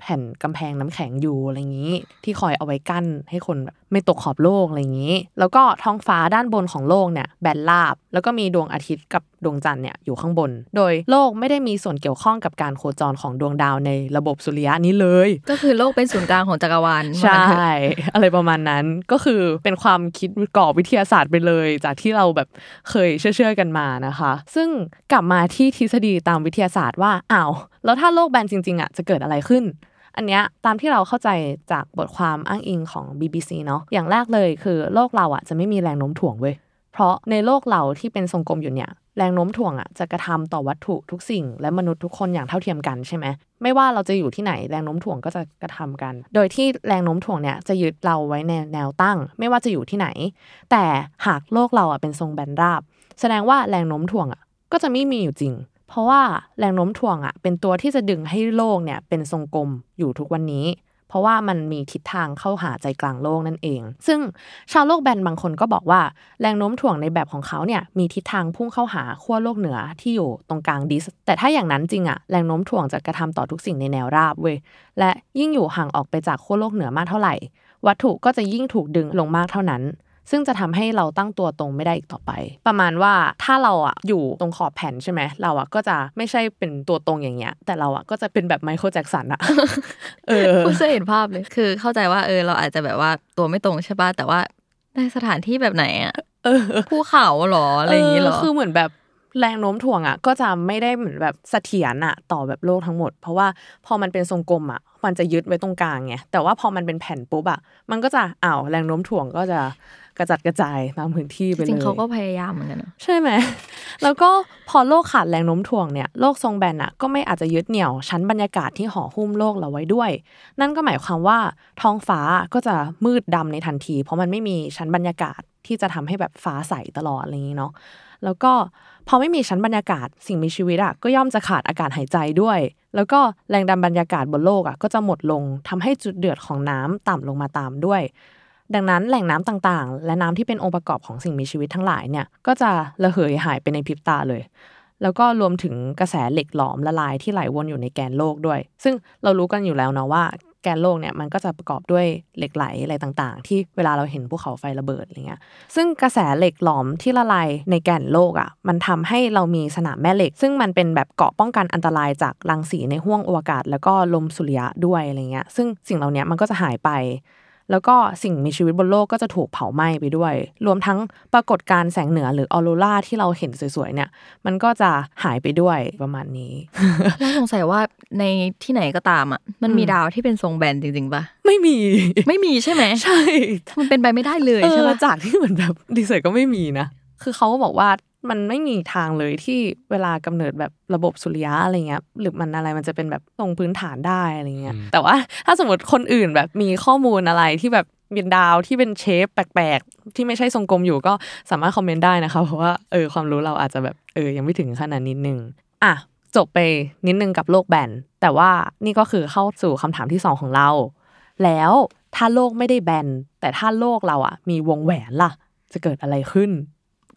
แผ่นกำแพงน้ำแข็งอยู่อะไรอย่างนี้ ที่คอยเอาไว้กั้นให้คนแบบไม่ตกขอบโลกอะไรอย่างนี้ แล้วก็ท้องฟ้าด้านบนของโลกเนี่ยแบนราบ แล้วก็มีดวงอาทิตย์กับดวงจันทร์เนี่ยอยู่ข้างบน โดยโลกไม่ได้มีส่วนเกี่ยวข้องกับการโคจรของดวงดาวในระบบสุริยะนี้เลย ก็คือโลกเป็นศูนย์กลางของจักรวาลใช่ว่างั้นเถอะอะไรประมาณนั้นก็คือเป็นความคิดกรอบวิทยาศาสตร์ไปเลย จากที่เราแบบเคยเชื่อๆกันมานะคะ ซึ่งกลับมาที่ทฤษฎีตามวิทยาศาสตร์ว่าอ้าวแล้วถ้าโลกแบนจริงๆอะจะเกิดอะไรขึ้น อันเนี้ยตามที่เราเข้าใจจากบทความอ้างอิงของ BBC เนาะอย่างแรกเลยคือโลกเราอะจะไม่มีแรงโน้มถ่วงเว้ยเพราะในโลกเราที่เป็นทรงกลมอยู่เนี่ยแรงโน้มถ่วงอะจะกระทำต่อวัตถุทุกสิ่ง และมนุษย์ทุกคนอย่างเท่าเทียมกันใช่ไหมไม่ว่าเราจะอยู่ที่ไหนแรงโน้มถ่วงก็จะกระทำกัน โดยที่แรงโน้มถ่วงเนี่ยจะยึดเราไว้ในแนวตั้ง ไม่ว่าจะอยู่ที่ไหน แต่หากโลกเราอะเป็นทรงแบนราบ แสดงว่าแรงโน้มถ่วงอะก็จะไม่มีอยู่จริง เพราะว่าแรงโน้มถ่วงอะเป็นตัวที่จะดึงให้โลกเนี่ยเป็นทรงกลมอยู่ทุกวันนี้ เพราะว่ามันมีทิศทางเข้าหาใจกลางโลกนั่นเอง ซึ่งชาวโลกแบนบางคนก็บอกว่าแรงโน้มถ่วงในแบบของเขาเนี่ยมีทิศทางพุ่งเข้าหาขั้วโลกเหนือที่อยู่ตรงกลางดิส แต่ถ้าอย่างนั้นจริงอะแรงโน้มถ่วงจะกระทำต่อทุกสิ่งในแนวราบเว้ยและยิ่งอยู่ห่างออกไปจากขั้วโลกเหนือมากเท่าไหร่ วัตถุก็จะยิ่งถูกดึงลงมากเท่านั้น ซึ่งจะทำให้เราตั้งตัวตรงไม่ได้อีกต่อไป ประมาณว่าถ้าเราอะอยู่ตรงขอบแผ่นใช่ไหมเราอะก็จะไม่ใช่เป็นตัวตรงอย่างเงี้ย แต่เราอะก็จะเป็นแบบไมเคิลแจ็คสันอะเออพูดจะเห็นภาพเลยคือเข้าใจว่าเออเราอาจจะแบบว่าตัวไม่ตรงใช่ป่ะแต่ว่าในสถานที่แบบไหนอะเออภูเขาเหรออะไรอย่างงี้เหรอคือเหมือนแบบแรงโน้มถ่วงอะก็จะไม่ได้เหมือนแบบเสถียรอะต่อแบบโลกทั้งหมด เพราะว่าพอมันเป็นทรงกลมอะมันจะยึดไว้ตรงกลางไงแต่ว่าพอมันเป็นแผ่นปุ๊บอะมันก็จะอ้าวแรงโน้มถ่วงก็จะ กระจัดกระจายตามพื้นที่ไปจเลยริงๆเขาก็พยายามเหมือนกันนะใช่ไหมแล้วก็พอโลกขาดแรงโน้มถ่วงเนี่ยโลกทรงแบนอะก็ไม่อาจจะยึดเหนี่ยวชั้นบรรยากาศที่ห่อหุ้มโลกเราไว้ด้วย นั่นก็หมายความว่าท้องฟ้าก็จะมืดดำในทันที เพราะมันไม่มีชั้นบรรยากาศที่จะทำให้แบบฟ้าใสตลอดอะไรอย่างนี้เนาะแล้วก็พอไม่มีชั้นบรรยากาศสิ่งมีชีวิตอะก็ย่อมจะขาดอากาศหายใจด้วย แล้วก็แรงดันบรรยากาศบนโลกอะก็จะหมดลงทำให้จุดเดือดของน้ำต่ำลงมาตามด้วย ดังนั้นแหล่งน้ำต่างๆ และน้ำที่เป็นองค์ประกอบของสิ่งมีชีวิตทั้งหลายเนี่ยก็จะระเหยหายไปในพริบตาเลย แล้วก็รวมถึงกระแสเหล็กหลอมละลายที่ไหลวนอยู่ในแกนโลกด้วย ซึ่งเรารู้กันอยู่แล้วเนาะว่าแกนโลกเนี่ยมันก็จะประกอบด้วยเหล็กไหลอะไรต่างๆ ที่เวลาเราเห็นภูเขาไฟระเบิดอะไรเงี้ย ซึ่งกระแสเหล็กหลอมที่ละลายในแกนโลกอะ มันทำให้เรามีสนามแม่เหล็ก ซึ่งมันเป็นแบบเกาะป้องกันอันตรายจากรังสีในห้วงอวกาศ แล้วก็ลมสุริยะด้วยอะไรเงี้ย ซึ่งสิ่งเหล่านี้มันก็จะหายไป แล้วก็สิ่งมีชีวิตบนโลกก็จะถูกเผาไหม้ไปด้วย รวมทั้งปรากฏการณ์แสงเหนือหรือออโรราที่เราเห็นสวยๆเนี่ย มันก็จะหายไปด้วยประมาณนี้แล้วสงสัยว่าในที่ไหนก็ตามอะมันมีอืมดาวที่เป็นทรงแบนจริงๆปะไม่มี ไม่มีใช่ไหมใช่มันเป็นไปไม่ได้เลยเอใช่อปะจากที่เหมือนแบบ research ก็ไม่มีนะคือเขาก็บอกว่า มันไม่มีทางเลยที่เวลากำเนิดแบบระบบสุริยะอะไรเงี้ยหรือมันอะไรมันจะเป็นแบบตรงพื้นฐานได้อะไรเงี้ยอืมแต่ว่าถ้าสมมติคนอื่นแบบมีข้อมูลอะไรที่แบบเป็นดาวที่เป็น shape แปลกๆ ที่ไม่ใช่ทรงกลมอยู่ก็สามารถ comment ได้นะคะ เพราะว่าเออความรู้เราอาจจะแบบเออยังไม่ถึงขนาดนิดนึงอะจบไปนิดนึงกับโลกแบนแต่ว่านี่ก็คือเข้าสู่คำถามที่สองของเรา แล้วถ้าโลกไม่ได้แบนแต่ถ้าโลกเราอะมีวงแหวนล่ะ จะเกิดอะไรขึ้น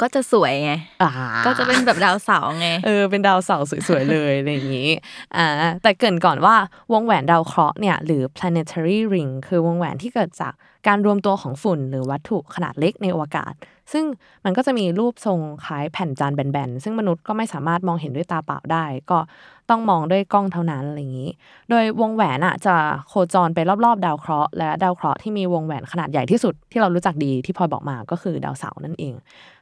ก็จะสวยไงอ่าก็จะเป็นแบบดาวเสาร์ไง เออ เป็นดาวเสาร์สวยๆเลยอะไรอย่างนี้ อ่า แต่เกรินก่อนว่าวงแหวนดาวเคราะห์เนี่ย หรือ planetary ring คือวงแหวนที่เกิดจากการรวมตัวของฝุ่นหรือวัตถุขนาดเล็กในอวกาศ ซึ่งมันก็จะมีรูปทรงคล้ายแผ่นจานแบนๆ ซึ่งมนุษย์ก็ไม่สามารถมองเห็นด้วยตาเปล่าได้ ก็ต้องมองด้วยกล้องเท่านั้นอะไรอย่างนี้ โดยวงแหวนอะจะโคจรไปรอบๆ ดาวเคราะห์และดาวเคราะห์ที่มีวงแหวนขนาดใหญ่ที่สุดที่เรารู้จักดีที่พลอยบอกมาก็คือดาวเสาร์นั่นเอง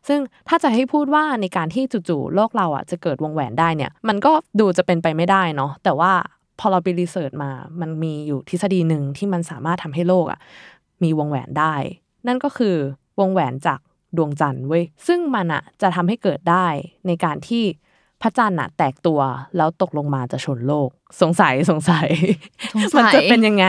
ซึ่งถ้าจะให้พูดว่าในการที่จู่ๆโลกเราอะจะเกิดวงแหวนได้เนี่ย มันก็ดูจะเป็นไปไม่ได้เนาะแต่ว่าพอเราไปรีเสิร์ชมา มันมีอยู่ทฤษฎีหนึ่งที่มันสามารถทำให้โลกอะมีวงแหวนได้ นั่นก็คือวงแหวนจากดวงจันทร์เว้ยซึ่งมันอะจะทำให้เกิดได้ในการที่ พระจันทร์อะแตกตัวแล้วตกลงมาจะชนโลกสงสัยสงสัยสงสัย มันจะเป็นยังไง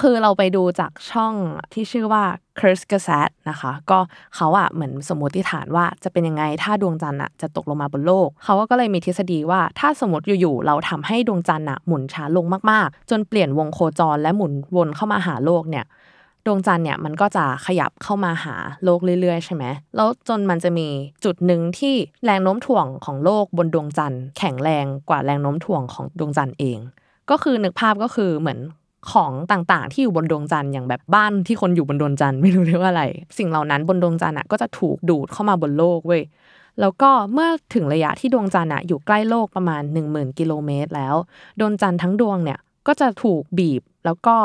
คือเราไปดูจากช่องที่ชื่อว่า c u r s e g a s a t นะคะ ก็เขาอะเหมือนสมมติฐานว่าจะเป็นยังไงถ้าดวงจันทร์อะจะตกลงมาบนโลก เขาก็เลยมีทฤษฎีว่าถ้าสมมติอยู่ๆเราทำให้ดวงจันทร์อะหมุนช้าลงมากๆ จนเปลี่ยนวงโคจรและหมุนวนเข้ามาหาโลกเนี่ย ดวงจันทร์เนี่ยมันก็จะขยับเข้ามาหาโลกเรื่อยๆ ใช่ไหมแล้วจนมันจะมีจุดหนึ่งที่แรงโน้มถ่วงของโลกบนดวงจันทร์ แข็งแรงกว่าแรงโน้มถ่วงของดวงจันทร์เอง ก็คือนึกภาพก็คือเหมือนของต่างๆ ที่อยู่บนดวงจันทร์อย่างแบบบ้านที่คนอยู่บนดวงจันทร์ไม่รู้เรียกว่าอะไร สิ่งเหล่านั้นบนดวงจันทร์อะก็จะถูกดูดเข้ามาบนโลกเว้ยแล้วก็เมื่อถึงระยะที่ดวงจันทร์อะอยู่ใกล้โลกประมาณ 10,000 กิโลเมตรแล้ว ดวงจันทร์ทั้งดวงเนี่ยก็จะถูกบีบแล้วก็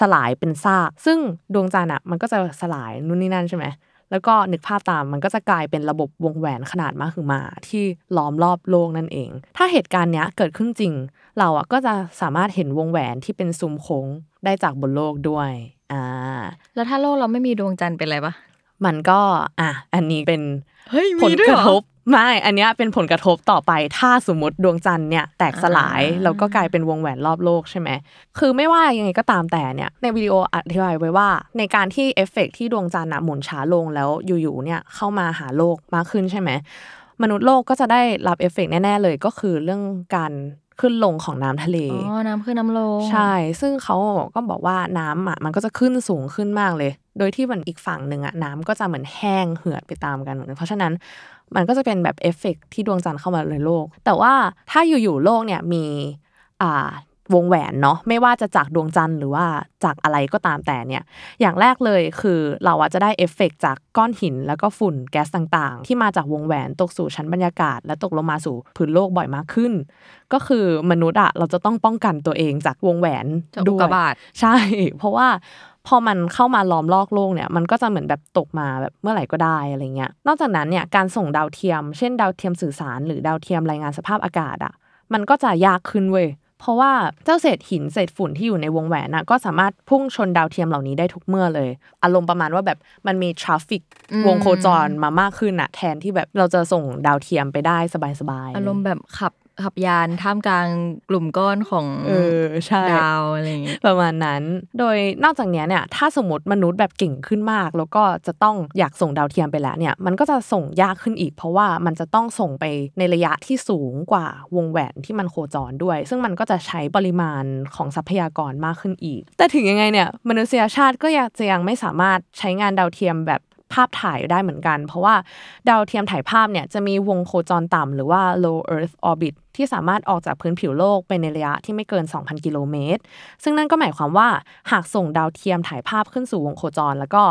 สลายเป็นซากซึ่งดวงจันทร์อะมันก็จะสลายนู่นนี่นั่นใช่ไหมแล้วก็นึกภาพตามมันก็จะกลายเป็นระบบวงแหวนขนาดมหึมา ที่ล้อมรอบโลกนั่นเอง ถ้าเหตุการณ์เนี้ยเกิดขึ้นจริง เราอะก็จะสามารถเห็นวงแหวนที่เป็นซุ้มโค้งได้จากบนโลกด้วยอ่าแล้วถ้าโลกเราไม่มีดวงจันทร์เป็นไรปะมันก็อะอันนี้เป็นเฮ้ยผมีลด้วยกเหรอระทบ ไม่ อันเนี้ยเป็นผลกระทบต่อไป ถ้าสมมติดวงจันทร์เนี่ยแตกสลายอ่าแล้วก็กลายเป็นวงแหวนรอบโลกใช่ไหม คือไม่ว่ายังไงก็ตามแต่เนี่ยในวิดีโออธิบายไว้ว่า ในการที่เอฟเฟกต์ที่ดวงจันทร์อะหมุนช้าลงแล้วอยู่ๆเนี่ยเข้ามาหาโลกมากขึ้นใช่ไหมมนุษย์โลกก็จะได้รับเอฟเฟกต์แน่ ๆ เลยก็คือเรื่องการขึ้นลงของน้ำทะเล อ๋อ น้ำขึ้นน้ำลง ใช่ ซึ่งเขาก็บอกว่าน้ำอะมันก็จะขึ้นสูงขึ้นมากเลย โดยที่มันอีกฝั่งหนึ่งอะน้ำก็จะเหมือนแห้งเหือดไปตามกันเหมือนกันเพราะฉะนั้น มันก็จะเป็นแบบเอฟเฟกต์ที่ดวงจันทร์เข้ามาในโลก แต่ว่าถ้าอยู่ๆโลกเนี่ยมีอ่าวงแหวนเนาะไม่ว่าจะจากดวงจันทร์หรือว่าจากอะไรก็ตามแต่เนี่ยอย่างแรกเลยคือเราอะจะได้เอฟเฟกต์จากก้อนหินแล้วก็ฝุ่นแก๊สต่างๆ ที่มาจากวงแหวนตกสู่ชั้นบรรยากาศ และตกลงมาสู่พื้นโลกบ่อยมากขึ้น ก็คือมนุษย์อะเราจะต้องป้องกันตัวเองจากวงแหวนจากอุกกาบาตใช่ เพราะว่า พอมันเข้ามาล้อมรอบโลกเนี่ยมันก็จะเหมือนแบบตกมาแบบเมื่อไหร่ก็ได้อะไรเงี้ยนอกจากนั้นเนี่ยการส่งดาวเทียม เช่นดาวเทียมสื่อสาร หรือดาวเทียมรายงานสภาพอากาศอะมันก็จะยากขึ้นเว้ยเพราะว่าเจ้าเศษหินเศษฝุ่นที่อยู่ในวงแหวนน่ะก็สามารถพุ่งชนดาวเทียมเหล่านี้ได้ทุกเมื่อเลย อารมณ์ประมาณว่าแบบมันมี traffic อืมวงโคจรมามากขึ้นอะแทนที่แบบเราจะส่งดาวเทียมไปได้สบายๆอารมณ์แบบขับ ขับยานท่ามกลางกลุ่มก้อนของเออใช่ดาวอะไรอย่างเงี้ยประมาณนั้น โดยนอกจากเนี้ยเนี่ยถ้าสมมติมนุษย์แบบเก่งขึ้นมาก แล้วก็จะต้องอยากส่งดาวเทียมไปแล้วเนี่ยมันก็จะส่งยากขึ้นอีก เพราะว่ามันจะต้องส่งไปในระยะที่สูงกว่าวงแหวนที่มันโคจรด้วย ซึ่งมันก็จะใช้ปริมาณของทรัพยากรมากขึ้นอีก แต่ถึงยังไงเนี่ยมนุษยชาติก็ยังจะยังไม่สามารถใช้งานดาวเทียมแบบ ภาพถ่ายได้เหมือนกัน เพราะว่าดาวเทียมถ่ายภาพเนี่ยจะมีวงโคจรต่ำหรือว่า low Earth orbit ที่สามารถออกจากพื้นผิวโลกไปในระยะที่ไม่เกิน 2,000 กิโลเมตร ซึ่งนั่นก็หมายความว่าหากส่งดาวเทียมถ่ายภาพขึ้นสู่วงโคจร แล้วก็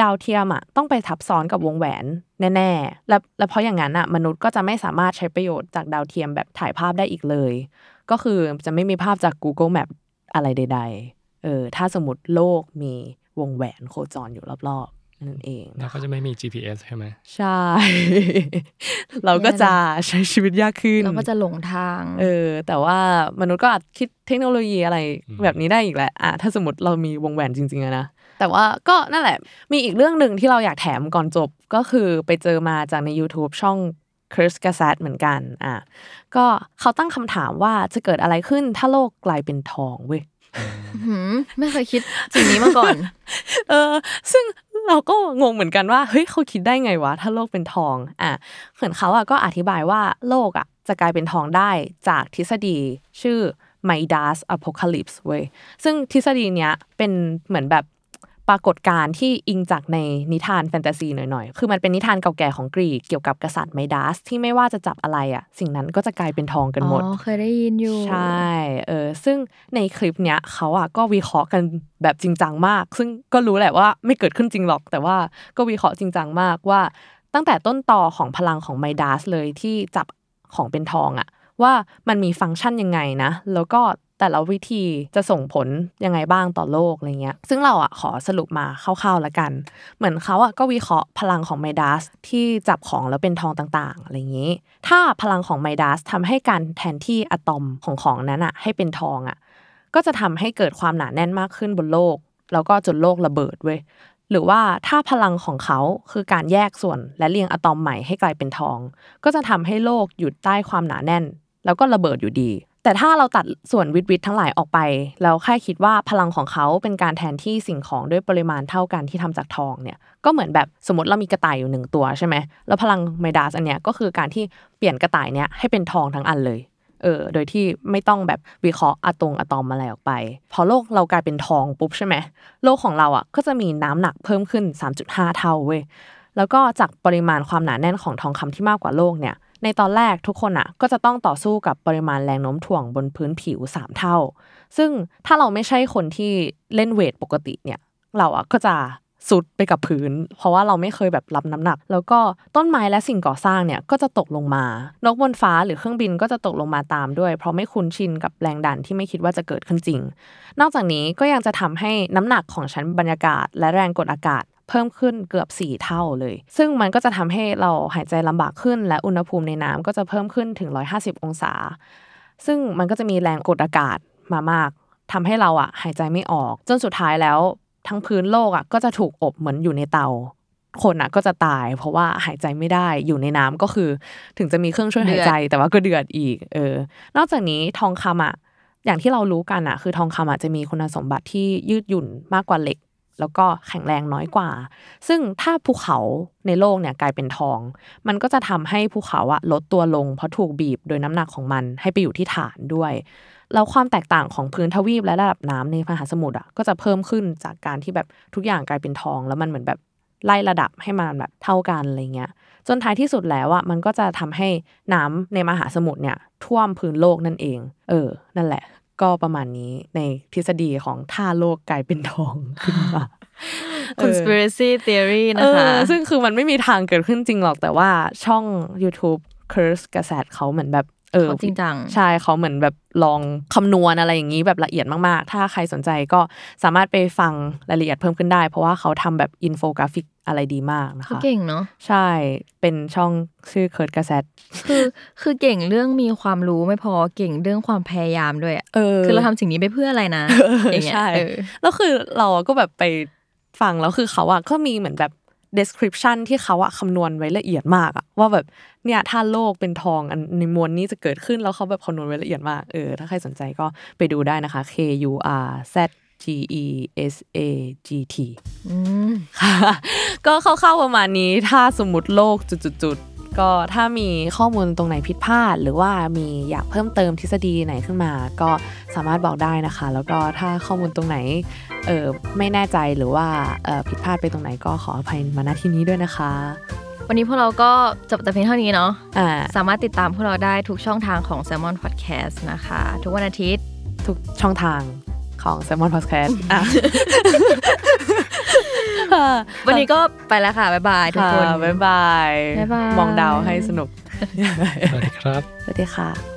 ดาวเทียมอะต้องไปทับซ้อนกับวงแหวนแน่ๆ และและเพราะอย่างนั้นอะมนุษย์ก็จะไม่สามารถใช้ประโยชน์จากดาวเทียมแบบถ่ายภาพได้อีกเลย ก็คือจะไม่มีภาพจาก Google Map อะไรใด ๆ เออถ้าสมมติโลกมีวงแหวนโคจรอยู่รอบๆ นั่นเองแล้วก็จะไม่มี GPS ใช่ไหมใช่ เราก็จะใช้ชีวิตยากขึ้น เราก็จะหลงทาง เออ แต่ว่ามนุษย์ก็อาจคิดเทคโนโลยีอะไรอืมแบบนี้ได้อีกแหละอะถ้าสมมติเรามีวงแหวนจริงๆอะนะ แต่ว่าก็นั่นแหละ มีอีกเรื่องหนึ่งที่เราอยากแถมก่อนจบก็คือไปเจอมาจากใน YouTube ช่อง c u r s g a s a t เหมือนกัน อะ ก็เขาตั้งคำถามว่าจะเกิดอะไรขึ้นถ้าโลกกลายเป็นทองเว้ยหืมไม่เคยคิดสิ่งนี้มาก่อน เออ ซึ่ง เราก็งงเหมือนกันว่าเฮ้ยเขาคิดได้ไงวะ ถ้าโลกเป็นทองอะเหมือนเขาอะก็อธิบายว่าโลกอะจะกลายเป็นทองได้จากทฤษฎีชื่อ Midas Apocalypse เว้ยซึ่งทฤษฎีเนี้ยเป็นเหมือนแบบ ปรากฏการณ์ที่อิงจากในนิทานแฟนตาซีหน่อยๆ คือมันเป็นนิทานเก่าแก่ของกรีกเกี่ยวกับกษัตริย์ไมดัสที่ไม่ว่าจะจับอะไรอะ สิ่งนั้นก็จะกลายเป็นทองกันหมด อ๋อ เคยได้ยินอยู่ ใช่ เออ ซึ่งในคลิปเนี้ยเขาอะก็วิเคราะห์กันแบบจริงจังมาก ซึ่งก็รู้แหละว่าไม่เกิดขึ้นจริงหรอก แต่ว่าก็วิเคราะห์จริงจังมากว่า ตั้งแต่ต้นต่อของพลังของไมดัสเลยที่จับของเป็นทองอะว่ามันมีฟังก์ชันยังไงนะ แล้วก็ แต่ละวิธีจะส่งผลยังไงบ้างต่อโลกอะไรเงี้ย ซึ่งเราอะขอสรุปมาคร่าวๆแล้วกัน เหมือนเขาอะก็วิเคราะห์พลังของไมดัสที่จับของแล้วเป็นทองต่างๆอะไรอย่างนี้ ถ้าพลังของไมดัสทำให้การแทนที่อะตอมของของนั้นอะให้เป็นทองอะ ก็จะทำให้เกิดความหนาแน่นมากขึ้นบนโลก แล้วก็จนโลกระเบิดเว้ย หรือว่าถ้าพลังของเขาคือการแยกส่วนและเรียงอะตอมใหม่ให้กลายเป็นทอง ก็จะทำให้โลกหยุดใต้ความหนาแน่น แล้วก็ระเบิดอยู่ดี แต่ถ้าเราตัดส่วนวิทวิททั้งหลายออกไปแล้วแค่คิดว่าพลังของเขาเป็นการแทนที่สิ่งของด้วยปริมาณเท่ากันที่ทำจากทองเนี่ยก็เหมือนแบบสมมติเรามีกระต่ายอยู่หนึ่งตัวใช่ไหมแล้วพลังไมดาสอันเนี้ยก็คือการที่เปลี่ยนกระต่ายเนี้ยให้เป็นทองทั้งอันเลยเออโดยที่ไม่ต้องแบบวิเคราะห์อะตงอะตอมอะไรออกไป พอโลกเรากลายเป็นทองปุ๊บใช่ไหมโลกของเราอะก็จะมีน้ำหนักเพิ่มขึ้น 3.5 เท่าเว้ยแล้วก็จากปริมาณความหนาแน่นของทองคำที่มากกว่าโลกเนี่ย ในตอนแรกทุกคนอะก็จะต้องต่อสู้กับปริมาณแรงโน้มถ่วงบนพื้นผิว 3 เท่า ซึ่งถ้าเราไม่ใช่คนที่เล่นเวทปกติเนี่ย เราอะก็จะสุดไปกับพื้น เพราะว่าเราไม่เคยแบบรับน้ำหนัก แล้วก็ต้นไม้และสิ่งก่อสร้างเนี่ยก็จะตกลงมา นกบนฟ้าหรือเครื่องบินก็จะตกลงมาตามด้วย เพราะไม่คุ้นชินกับแรงดันที่ไม่คิดว่าจะเกิดขึ้นจริง นอกจากนี้ก็ยังจะทำให้น้ำหนักของชั้นบรรยากาศ และแรงกดอากาศ เพิ่มขึ้นเกือบ 4 เท่าเลย ซึ่งมันก็จะทำให้เราหายใจลำบากขึ้น และอุณหภูมิในน้ำก็จะเพิ่มขึ้นถึง 150 องศา ซึ่งมันก็จะมีแรงกดอากาศมามากทำให้เราอะหายใจไม่ออก จนสุดท้ายแล้วทั้งพื้นโลกอะก็จะถูกอบเหมือนอยู่ในเตาคนอะก็จะตาย เพราะว่าหายใจไม่ได้อยู่ในน้ำก็คือ ถึงจะมีเครื่องช่วยหายใจแต่ว่าก็เดือดอีกเออนอกจากนี้ทองคำอะอย่างที่เรารู้กันอะ คือทองคำอะจะมีคุณสมบัติที่ยืดหยุ่นมากกว่าเหล็ก แล้วก็แข็งแรงน้อยกว่า ซึ่งถ้าภูเขาในโลกเนี่ยกลายเป็นทอง มันก็จะทำให้ภูเขาอะลดตัวลง เพราะถูกบีบโดยน้ำหนักของมันให้ไปอยู่ที่ฐานด้วย แล้วความแตกต่างของพื้นทวีปและระดับน้ำในมหาสมุทรอะก็จะเพิ่มขึ้นจากการที่แบบทุกอย่างกลายเป็นทอง แล้วมันเหมือนแบบไล่ระดับให้มันแบบเท่ากันอะไรเงี้ย จนท้ายที่สุดแล้วอะมันก็จะทำให้น้ำในมหาสมุทรเนี่ยท่วมพื้นโลกนั่นเอง เออ นั่นแหละ ก็ประมาณนี้ในทฤษฎีของท่าโลกกลายเป็นทองขึ้นมา conspiracy theory เอนะคะอซึ่งคือมันไม่มีทางเกิดขึ้นจริงหรอกแต่ว่าช่อง YouTube Curse กระแสเขาเหมือนแบบ เออเขาจริงจังใช่เขาเหมือนแบบลองคำนวณอะไรอย่างนี้แบบละเอียดมากๆ ถ้าใครสนใจก็สามารถไปฟังรายละเอียดเพิ่มขึ้นได้ เพราะว่าเขาทำแบบอินโฟกราฟิกอะไรดีมากนะเขาคะเก่งเนาะใช่เป็นช่องชื่อ Kurzgesagtคือคือเก่งเรื่องมีความรู้ไม่พอเก่งเรื่องความพยายามด้วยอะเออคือเราทำสิ่งนี้ไปเพื่ออะไรนะเอออย่างเงี้ยใช่เออแล้วคือเราก็แบบไปฟังแล้วคือเขาอะก็มีเหมือนแบบ description ที่เขาอะคำนวณไว้ละเอียดมากอะว่าแบบเนี่ยถ้าโลกเป็นทองอันในมวลนี้จะเกิดขึ้นแล้วเขาแบบคำนวณไว้ละเอียดมากเออถ้าใครสนใจก็ไปดูได้นะคะ K U R Z G E S A G T อืมค่ะก็เข้าๆประมาณนี้ถ้าสมมติโลกจุดๆๆ ก็ถ้ามีข้อมูลตรงไหนผิดพลาด หรือว่ามีอยากเพิ่มเติมทฤษฎีไหนขึ้นมา ก็สามารถบอกได้นะคะ แล้วก็ถ้าข้อมูลตรงไหนเออไม่แน่ใจหรือว่าเออผิดพลาดไปตรงไหนก็ขออภัยมาณที่นี้ด้วยนะคะ วันนี้พวกเราก็จบแต่เพียงเท่านี้เนาะอ่าสามารถติดตามพวกเราได้ทุกช่องทางของ Salmon Podcast นะคะ ทุกวันอาทิตย์ทุกช่องทางของ s ซ m o n Podcast อะ วันนี้ก็ไปแล้วค่ะ บ๊ายบายทุกคนค่ะบ๊ายบายบ๊ายบาย มองดาวให้สนุกสวัสดีครับ สวัสดีค่ะ